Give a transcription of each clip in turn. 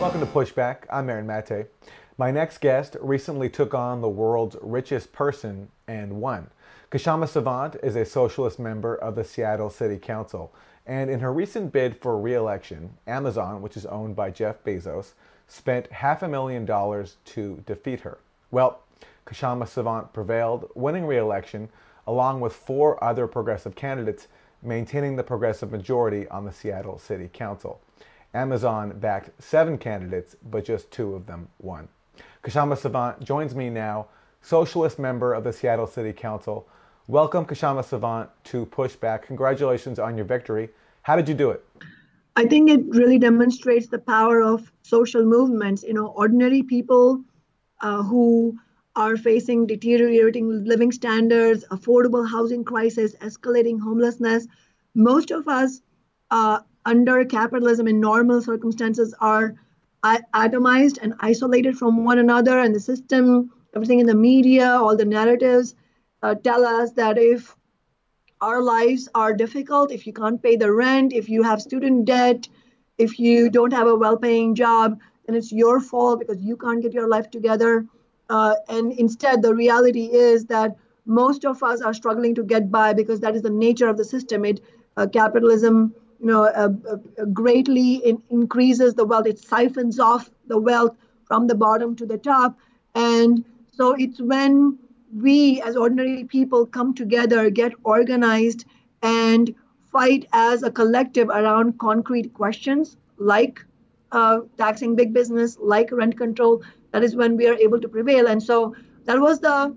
Welcome to Pushback. I'm Aaron Mate. My next guest recently took on the world's richest person and won. Kshama Sawant is a socialist member of the Seattle City Council. And in her recent bid for re-election, Amazon, which is owned by Jeff Bezos, spent half a million dollars to defeat her. Well, Kshama Sawant prevailed, winning re-election, along with four other progressive candidates, maintaining the progressive majority on the Seattle City Council. Amazon backed seven candidates, but just two of them won. Kshama Sawant joins me now, socialist member of the Seattle City Council. Welcome, Kshama Sawant, to Pushback. Congratulations on your victory. How did you do it? I think it really demonstrates the power of social movements. You know, ordinary people uh, who are facing deteriorating living standards, affordable housing crisis, escalating homelessness. Most of us uh, under capitalism in normal circumstances are atomized and isolated from one another, and the system, everything in the media, all the narratives uh, tell us that if our lives are difficult, if you can't pay the rent, if you have student debt, if you don't have a well paying job, then it's your fault because you can't get your life together. Uh, and instead, the reality is that most of us are struggling to get by because that is the nature of the system. It uh, capitalism, you know, uh, greatly in, increases the wealth. It siphons off the wealth from the bottom to the top, and so it's when we as ordinary people come together, get organized, and fight as a collective around concrete questions like uh, taxing big business, like rent control, that is when we are able to prevail. And so that was the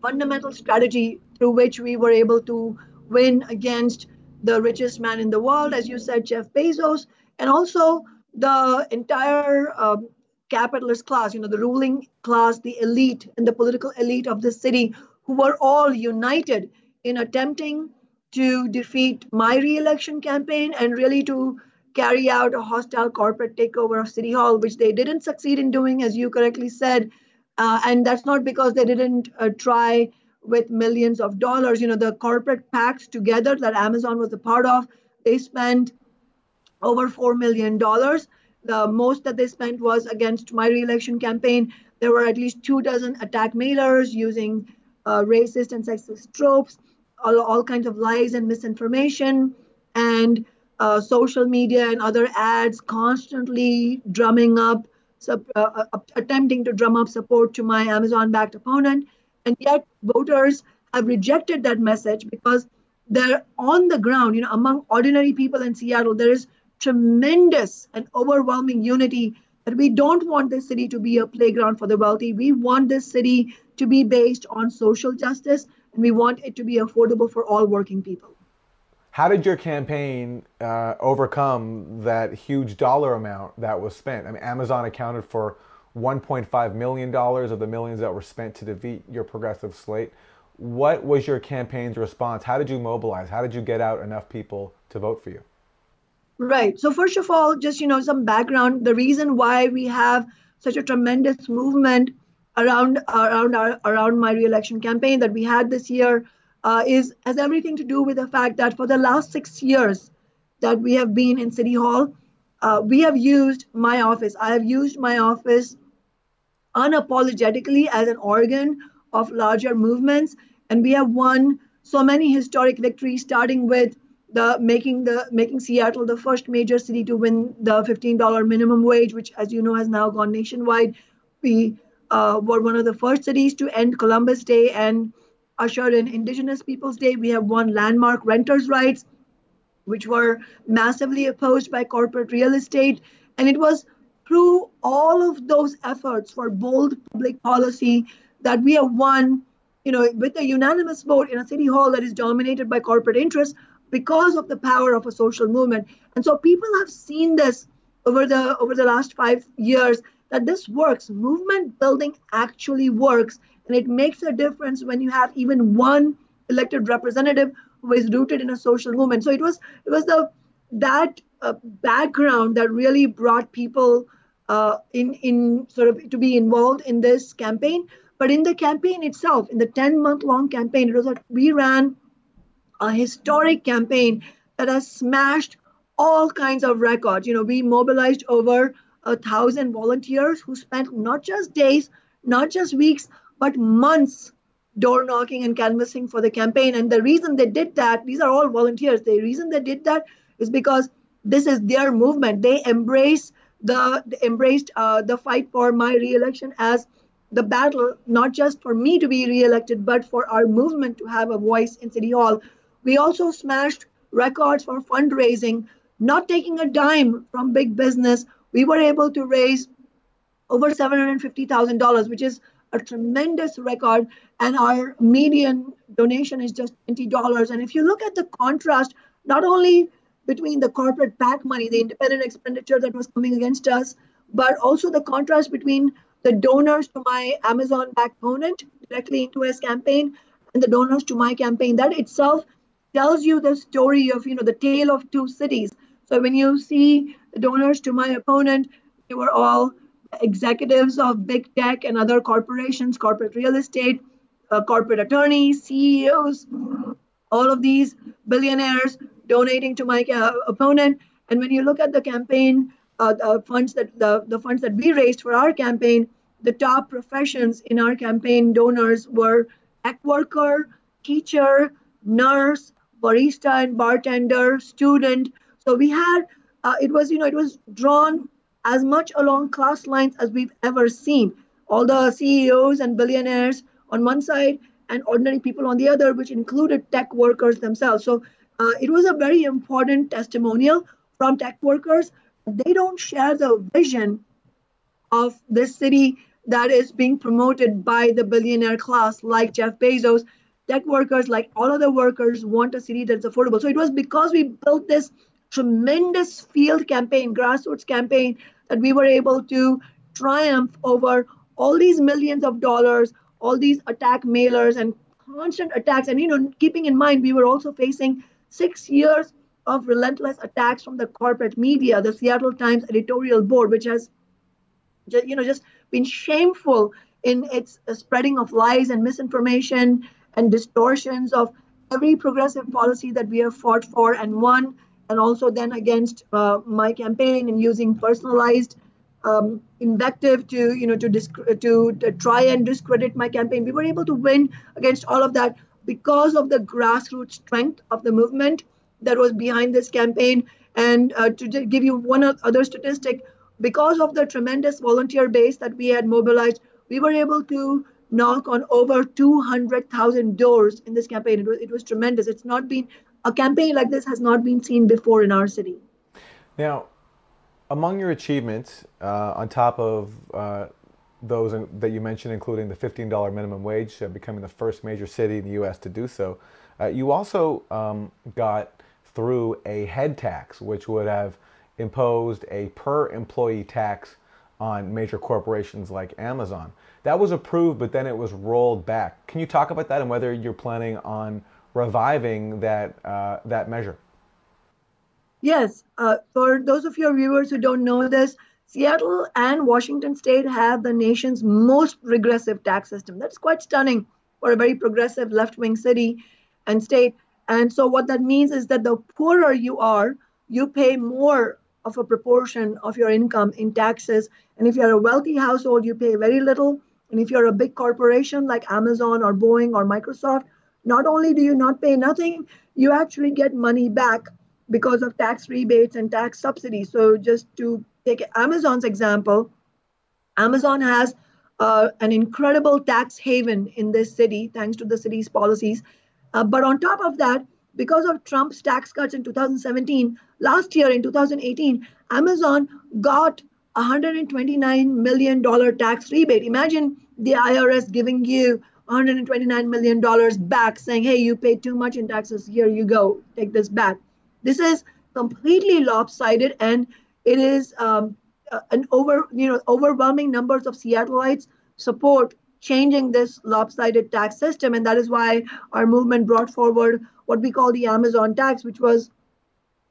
fundamental strategy through which we were able to win against the richest man in the world, as you said, Jeff Bezos, and also the entire um, capitalist class, you know, the ruling class, the elite, and the political elite of the city, who were all united in attempting to defeat my re-election campaign and really to carry out a hostile corporate takeover of City Hall, which they didn't succeed in doing, as you correctly said. Uh, and that's not because they didn't uh, try with millions of dollars. You know, the corporate PACs together that Amazon was a part of, they spent over $4 million the most that they spent was against my reelection campaign. There were at least two dozen attack mailers using uh, racist and sexist tropes, all, all kinds of lies and misinformation, and uh, social media and other ads constantly drumming up, sub, uh, uh attempting to drum up support to my Amazon backed opponent. And yet, voters have rejected that message because they're on the ground, you know, among ordinary people in Seattle, there is tremendous and overwhelming unity that we don't want this city to be a playground for the wealthy. We want this city to be based on social justice and we want it to be affordable for all working people. How did your campaign uh, overcome that huge dollar amount that was spent? I mean, Amazon accounted for $1.5 million of the millions that were spent to defeat your progressive slate. What was your campaign's response? How did you mobilize? How did you get out enough people to vote for you? Right. So first of all, just you know some background. The reason why we have such a tremendous movement around around our, around my reelection campaign that we had this year uh, is has everything to do with the fact that for the last six years that we have been in City Hall, uh, we have used my office. I have used my office unapologetically as an organ of larger movements, and we have won so many historic victories, starting with the making the making Seattle the first major city to win the $15 minimum wage, which, as you know, has now gone nationwide. We uh, were one of the first cities to end Columbus Day and usher in Indigenous Peoples Day. We have won landmark renters' rights, which were massively opposed by corporate real estate, and it was through all of those efforts for bold public policy that we have won you know, with a unanimous vote in a city hall that is dominated by corporate interests, because of the power of a social movement. And so people have seen this over the over the last five years that this works. Movement building actually works, and it makes a difference when you have even one elected representative who is rooted in a social movement. So it was it was the that uh, background that really brought people uh, in in sort of to be involved in this campaign. But in the campaign itself, in the 10 month long campaign, it was like we ran a historic campaign that has smashed all kinds of records. You know, we mobilized over a thousand volunteers who spent not just days, not just weeks, but months door knocking and canvassing for the campaign. And the reason they did that, these are all volunteers. The reason they did that is because this is their movement. They embrace the they embraced uh, the fight for my reelection as the battle, not just for me to be reelected, but for our movement to have a voice in City Hall. We also smashed records for fundraising, not taking a dime from big business. We were able to raise over $750,000, which is a tremendous record. And our median donation is just $20. And if you look at the contrast, not only between the corporate PAC money, the independent expenditure that was coming against us, but also the contrast between the donors to my Amazon back opponent directly into his campaign and the donors to my campaign. That itself tells you the story of, you know, the tale of two cities. So when you see the donors to my opponent, they were all executives of big tech and other corporations, corporate real estate, uh, corporate attorneys, CEOs, all of these billionaires donating to my uh, opponent. And when you look at the campaign uh, the funds that the, the funds that we raised for our campaign, the top professions in our campaign donors were tech worker, teacher, nurse, barista and bartender, student. So we had uh, it was you know it was drawn as much along class lines as we've ever seen. All the CEOs and billionaires on one side and ordinary people on the other, which included tech workers themselves. So uh, it was a very important testimonial from tech workers they don't share the vision of this city that is being promoted by the billionaire class like Jeff Bezos. Tech workers, like all other workers, want a city that's affordable. So it was because we built this tremendous field campaign, grassroots campaign, that we were able to triumph over all these millions of dollars, all these attack mailers and constant attacks. And you know, keeping in mind we were also facing six years of relentless attacks from the corporate media, the Seattle Times editorial board, which has, you know, just been shameful in its uh, spreading of lies and misinformation and distortions of every progressive policy that we have fought for and won, and also then against uh, my campaign and using personalized um, invective to, you know, to, disc- to to try and discredit my campaign. We were able to win against all of that because of the grassroots strength of the movement that was behind this campaign. And uh, to give you one other statistic, because of the tremendous volunteer base that we had mobilized, we were able to knock on over 200,000 doors in this campaign. It was, it was tremendous. It's not been, a campaign like this has not been seen before in our city. Now, among your achievements, uh, on top of uh, those that you mentioned, including the $15 minimum wage, uh, becoming the first major city in the U.S. to do so, uh, you also um, got through a head tax, which would have imposed a per employee tax on major corporations like Amazon. That was approved, but then it was rolled back. Can you talk about that and whether you're planning on reviving that uh, that measure? Yes. Uh, for those of your viewers who don't know this, Seattle and Washington State have the nation's most regressive tax system. That's quite stunning for a very progressive left-wing city and state. And so what that means is that the poorer you are, you pay more of a proportion of your income in taxes. And if you're a wealthy household, you pay very little. And if you're a big corporation like Amazon or Boeing or Microsoft, not only do you not pay nothing, you actually get money back because of tax rebates and tax subsidies. So just to take Amazon's example, Amazon has uh, an incredible tax haven in this city thanks to the city's policies. Uh, but on top of that, because of Trump's tax cuts in 2017, last year in 2018, Amazon got $129 million tax rebate. Imagine the IRS giving you $129 million back, saying, hey, you paid too much in taxes. Here you go, take this back. This is completely lopsided, and it is um, an over, you know, overwhelming numbers of Seattleites support changing this lopsided tax system. And that is why our movement brought forward what we call the Amazon tax, which was,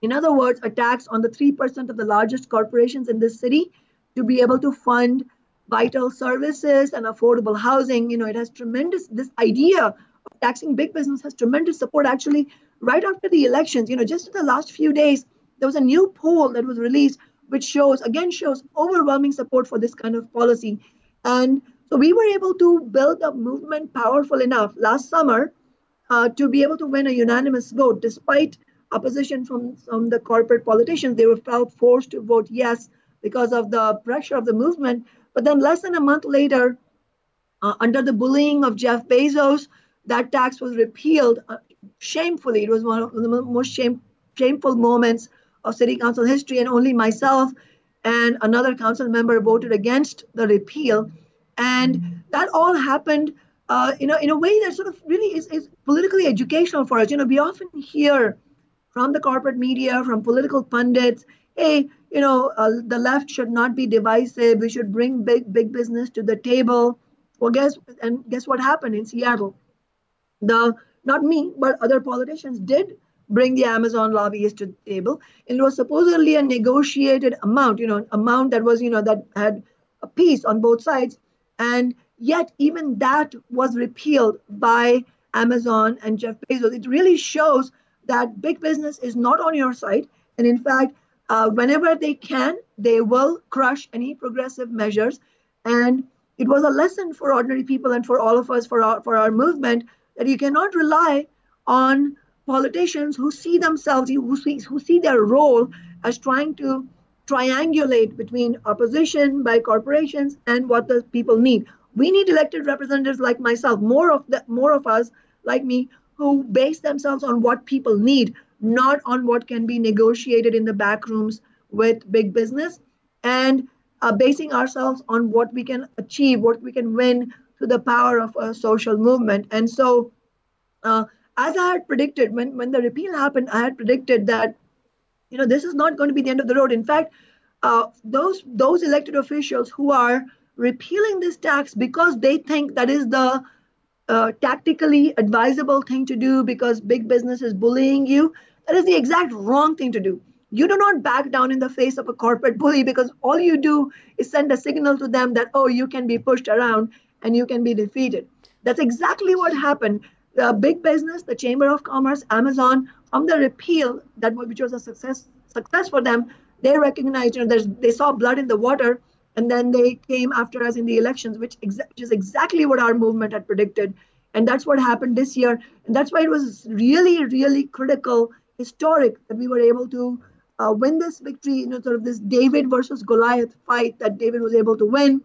in other words, a tax on the 3% of the largest corporations in this city to be able to fund vital services and affordable housing. You know, it has tremendous, this idea of taxing big business has tremendous support actually right after the elections. You know, just in the last few days, there was a new poll that was released which shows, again, shows overwhelming support for this kind of policy. And so we were able to build a movement powerful enough last summer uh, to be able to win a unanimous vote, despite opposition from, from the corporate politicians. They were felt forced to vote yes because of the pressure of the movement. But then, less than a month later, uh, under the bullying of Jeff Bezos, that tax was repealed uh, shamefully. It was one of the most shame, shameful moments of city council history, and only myself and another council member voted against the repeal. And that all happened, uh, you know, in a way that sort of really is, is politically educational for us. You know, we often hear from the corporate media, from political pundits, hey, you know, uh, the left should not be divisive. We should bring big, big business to the table. Well, guess and guess what happened in Seattle? The not me, but other politicians did bring the Amazon lobbyists to the table. And it was supposedly a negotiated amount, you know, amount that was, you know, that had a peace on both sides. And yet, even that was repealed by Amazon and Jeff Bezos. It really shows that big business is not on your side. And in fact, uh, whenever they can, they will crush any progressive measures. And it was a lesson for ordinary people and for all of us, for our, for our movement, that you cannot rely on politicians who see themselves, who see, who see their role as trying to triangulate between opposition by corporations and what the people need. We need elected representatives like myself, more of the, more of us like me, who base themselves on what people need, not on what can be negotiated in the back rooms with big business, and uh, basing ourselves on what we can achieve, what we can win through the power of a social movement. And so, uh, as I had predicted, when, when the repeal happened, I had predicted that, you know, this is not going to be the end of the road. In fact, uh, those those elected officials who are repealing this tax because they think that is the uh, tactically advisable thing to do because big business is bullying you, that is the exact wrong thing to do. You do not back down in the face of a corporate bully because all you do is send a signal to them that, oh, you can be pushed around and you can be defeated. That's exactly what happened the big business, the Chamber of Commerce, Amazon, from the repeal, that which was a success success for them, they recognized, you know, they saw blood in the water, and then they came after us in the elections, which, which is exactly what our movement had predicted, and that's what happened this year, and that's why it was really, really critical, historic that we were able to uh, win this victory, you know, sort of this David versus Goliath fight that David was able to win.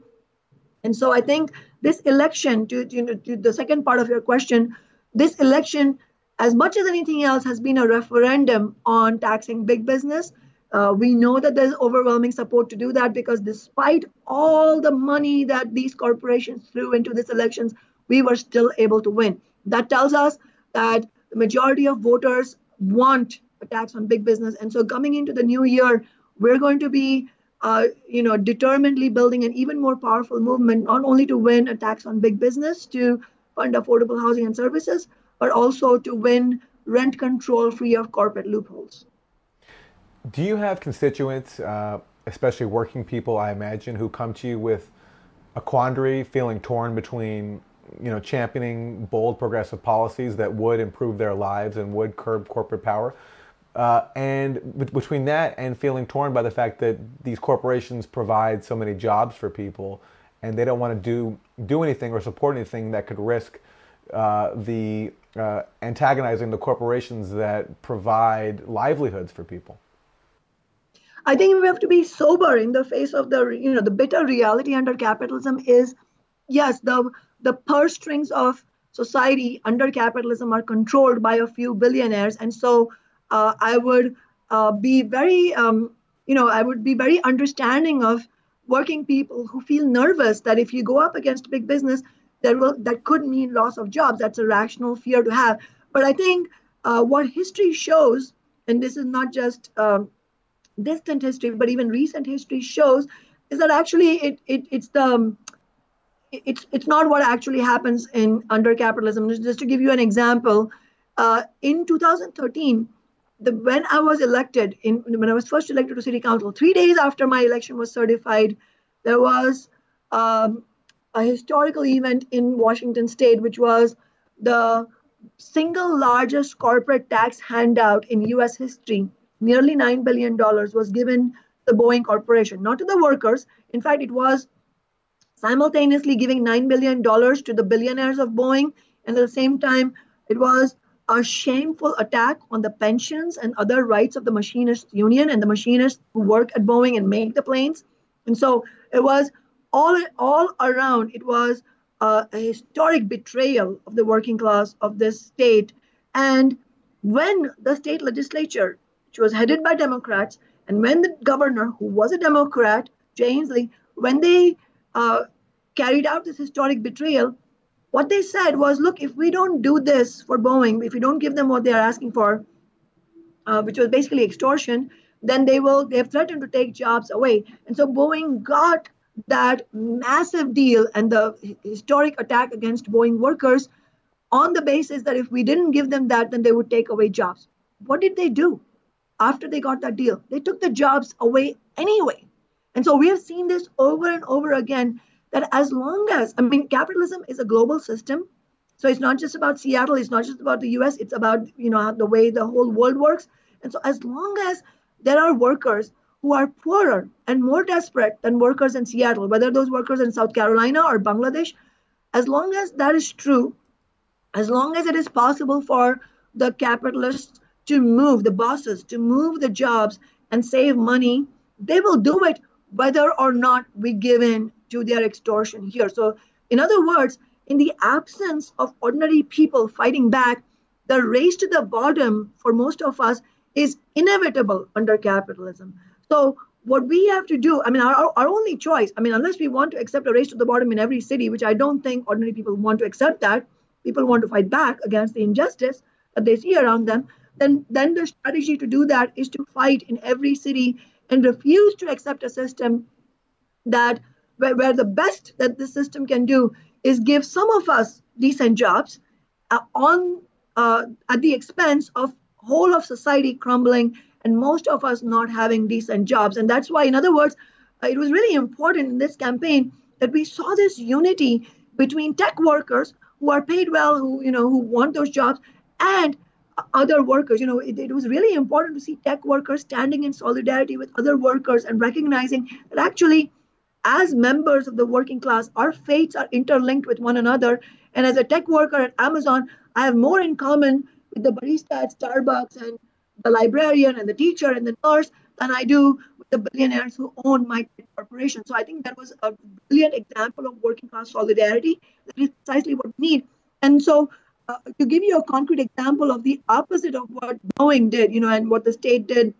And so I think this election, to, to, you know, to the second part of your question, this election, as much as anything else, has been a referendum on taxing big business. Uh, we know that there's overwhelming support to do that because despite all the money that these corporations threw into these elections, we were still able to win. That tells us that the majority of voters want a tax on big business. And so coming into the new year, we're going to be uh, you know, determinedly building an even more powerful movement, not only to win a tax on big business, to fund affordable housing and services, but also to win rent control free of corporate loopholes. Do you have constituents, uh, especially working people, I imagine, who come to you with a quandary, feeling torn between, you know, championing bold progressive policies that would improve their lives and would curb corporate power, uh, and between that and feeling torn by the fact that these corporations provide so many jobs for people and they don't want to do do anything or support anything that could risk uh, the uh, antagonizing the corporations that provide livelihoods for people. I think we have to be sober in the face of the you know the bitter reality under capitalism is yes the the purse strings of society under capitalism are controlled by a few billionaires and so uh, I would uh, be very um, you know I would be very understanding of working people who feel nervous that if you go up against big business, that will that could mean loss of jobs. That's a rational fear to have. But I think uh, what history shows, and this is not just um, distant history, but even recent history shows, is that actually it, it it's the um, it's it's not what actually happens in under capitalism. Just to give you an example, uh, in 2013, the, when I was elected, in when I was first elected to city council, three days after my election was certified, there was um, a historical event in Washington State, which was the single largest corporate tax handout in U.S. history. Nearly nine billion dollars was given the Boeing Corporation, not to the workers. In fact, it was simultaneously giving $9 million to the billionaires of Boeing. And at the same time, it was a shameful attack on the pensions and other rights of the machinists union and the machinists who work at Boeing and make the planes. And so it was all, all around, it was a, historic betrayal of the working class of this state. And when the state legislature, which was headed by Democrats, and when the governor, who was a Democrat, Jay Inslee, when they uh, carried out this historic betrayal, what they said was, look, if we don't do this for Boeing, if we don't give them what they are asking for, uh, which was basically extortion, then they will, they have threatened to take jobs away. And so Boeing got that massive deal and the historic attack against Boeing workers on the basis that if we didn't give them that, then they would take away jobs. What did they do after they got that deal? They took the jobs away anyway. And so we have seen this over and over again that as long as, I mean, capitalism is a global system. So it's not just about Seattle, it's not just about the US, it's about, you know, the way the whole world works. And so as long as there are workers who are poorer and more desperate than workers in Seattle, whether those workers in South Carolina or Bangladesh, as long as that is true, as long as it is possible for the capitalists to move, the bosses to move the jobs and save money, they will do it whether or not we give in to their extortion here. So, in other words, in the absence of ordinary people fighting back, the race to the bottom for most of us is inevitable under capitalism. So, what we have to do, I mean, our, our only choice, I mean, unless we want to accept a race to the bottom in every city, which I don't think ordinary people want to accept that, people want to fight back against the injustice that they see around them, then, then the strategy to do that is to fight in every city and refuse to accept a system that where, where the best that the system can do is give some of us decent jobs uh, on uh, at the expense of whole of society crumbling and most of us not having decent jobs. And that's why in other words uh, it was really important in this campaign that we saw this unity between tech workers who are paid well who you know who want those jobs and other workers. You know it, it was really important to see tech workers standing in solidarity with other workers and recognizing that actually as members of the working class, our fates are interlinked with one another. And as a tech worker at Amazon, I have more in common with the barista at Starbucks and the librarian and the teacher and the nurse than I do with the billionaires who own my corporation. So I think that was a brilliant example of working class solidarity. That is precisely what we need. And so uh, to give you a concrete example of the opposite of what Boeing did, you know, and what the state did,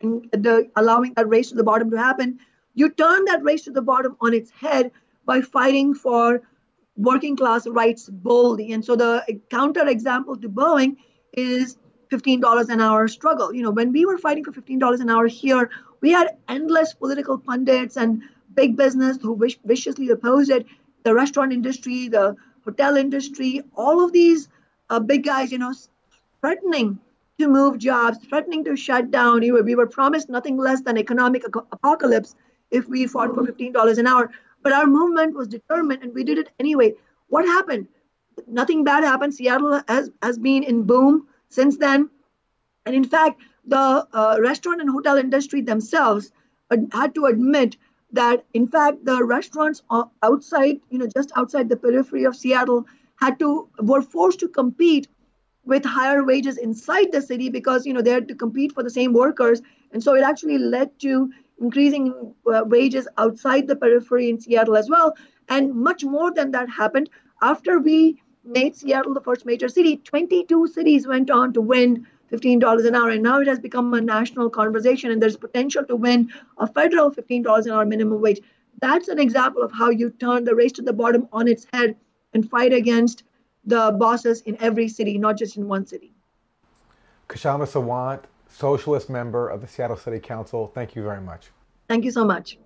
in the allowing that race to the bottom to happen, you turn that race to the bottom on its head by fighting for working class rights boldly. And so the counter example to Boeing is $15 an hour struggle. You know, when we were fighting for $15 an hour here, we had endless political pundits and big business who viciously opposed it. The restaurant industry, the hotel industry, all of these uh, big guys, you know, threatening to move jobs, threatening to shut down. We were, we were promised nothing less than economic apocalypse if we fought for $15 an hour. But our movement was determined and we did it anyway. What happened? Nothing bad happened. Seattle has, has been in boom since then. And in fact, the uh, restaurant and hotel industry themselves had to admit that, in fact, the restaurants outside, you know, just outside the periphery of Seattle had to, were forced to compete with higher wages inside the city because, you know, they had to compete for the same workers. And so it actually led to increasing uh, wages outside the periphery in Seattle as well. And much more than that happened after we made Seattle the first major city. 22 cities went on to win $15 an hour, and now it has become a national conversation. And there's potential to win a federal $15 an hour minimum wage. That's an example of how you turn the race to the bottom on its head and fight against the bosses in every city, not just in one city. Kshama Sawant, socialist member of the Seattle City Council. Thank you very much. Thank you so much.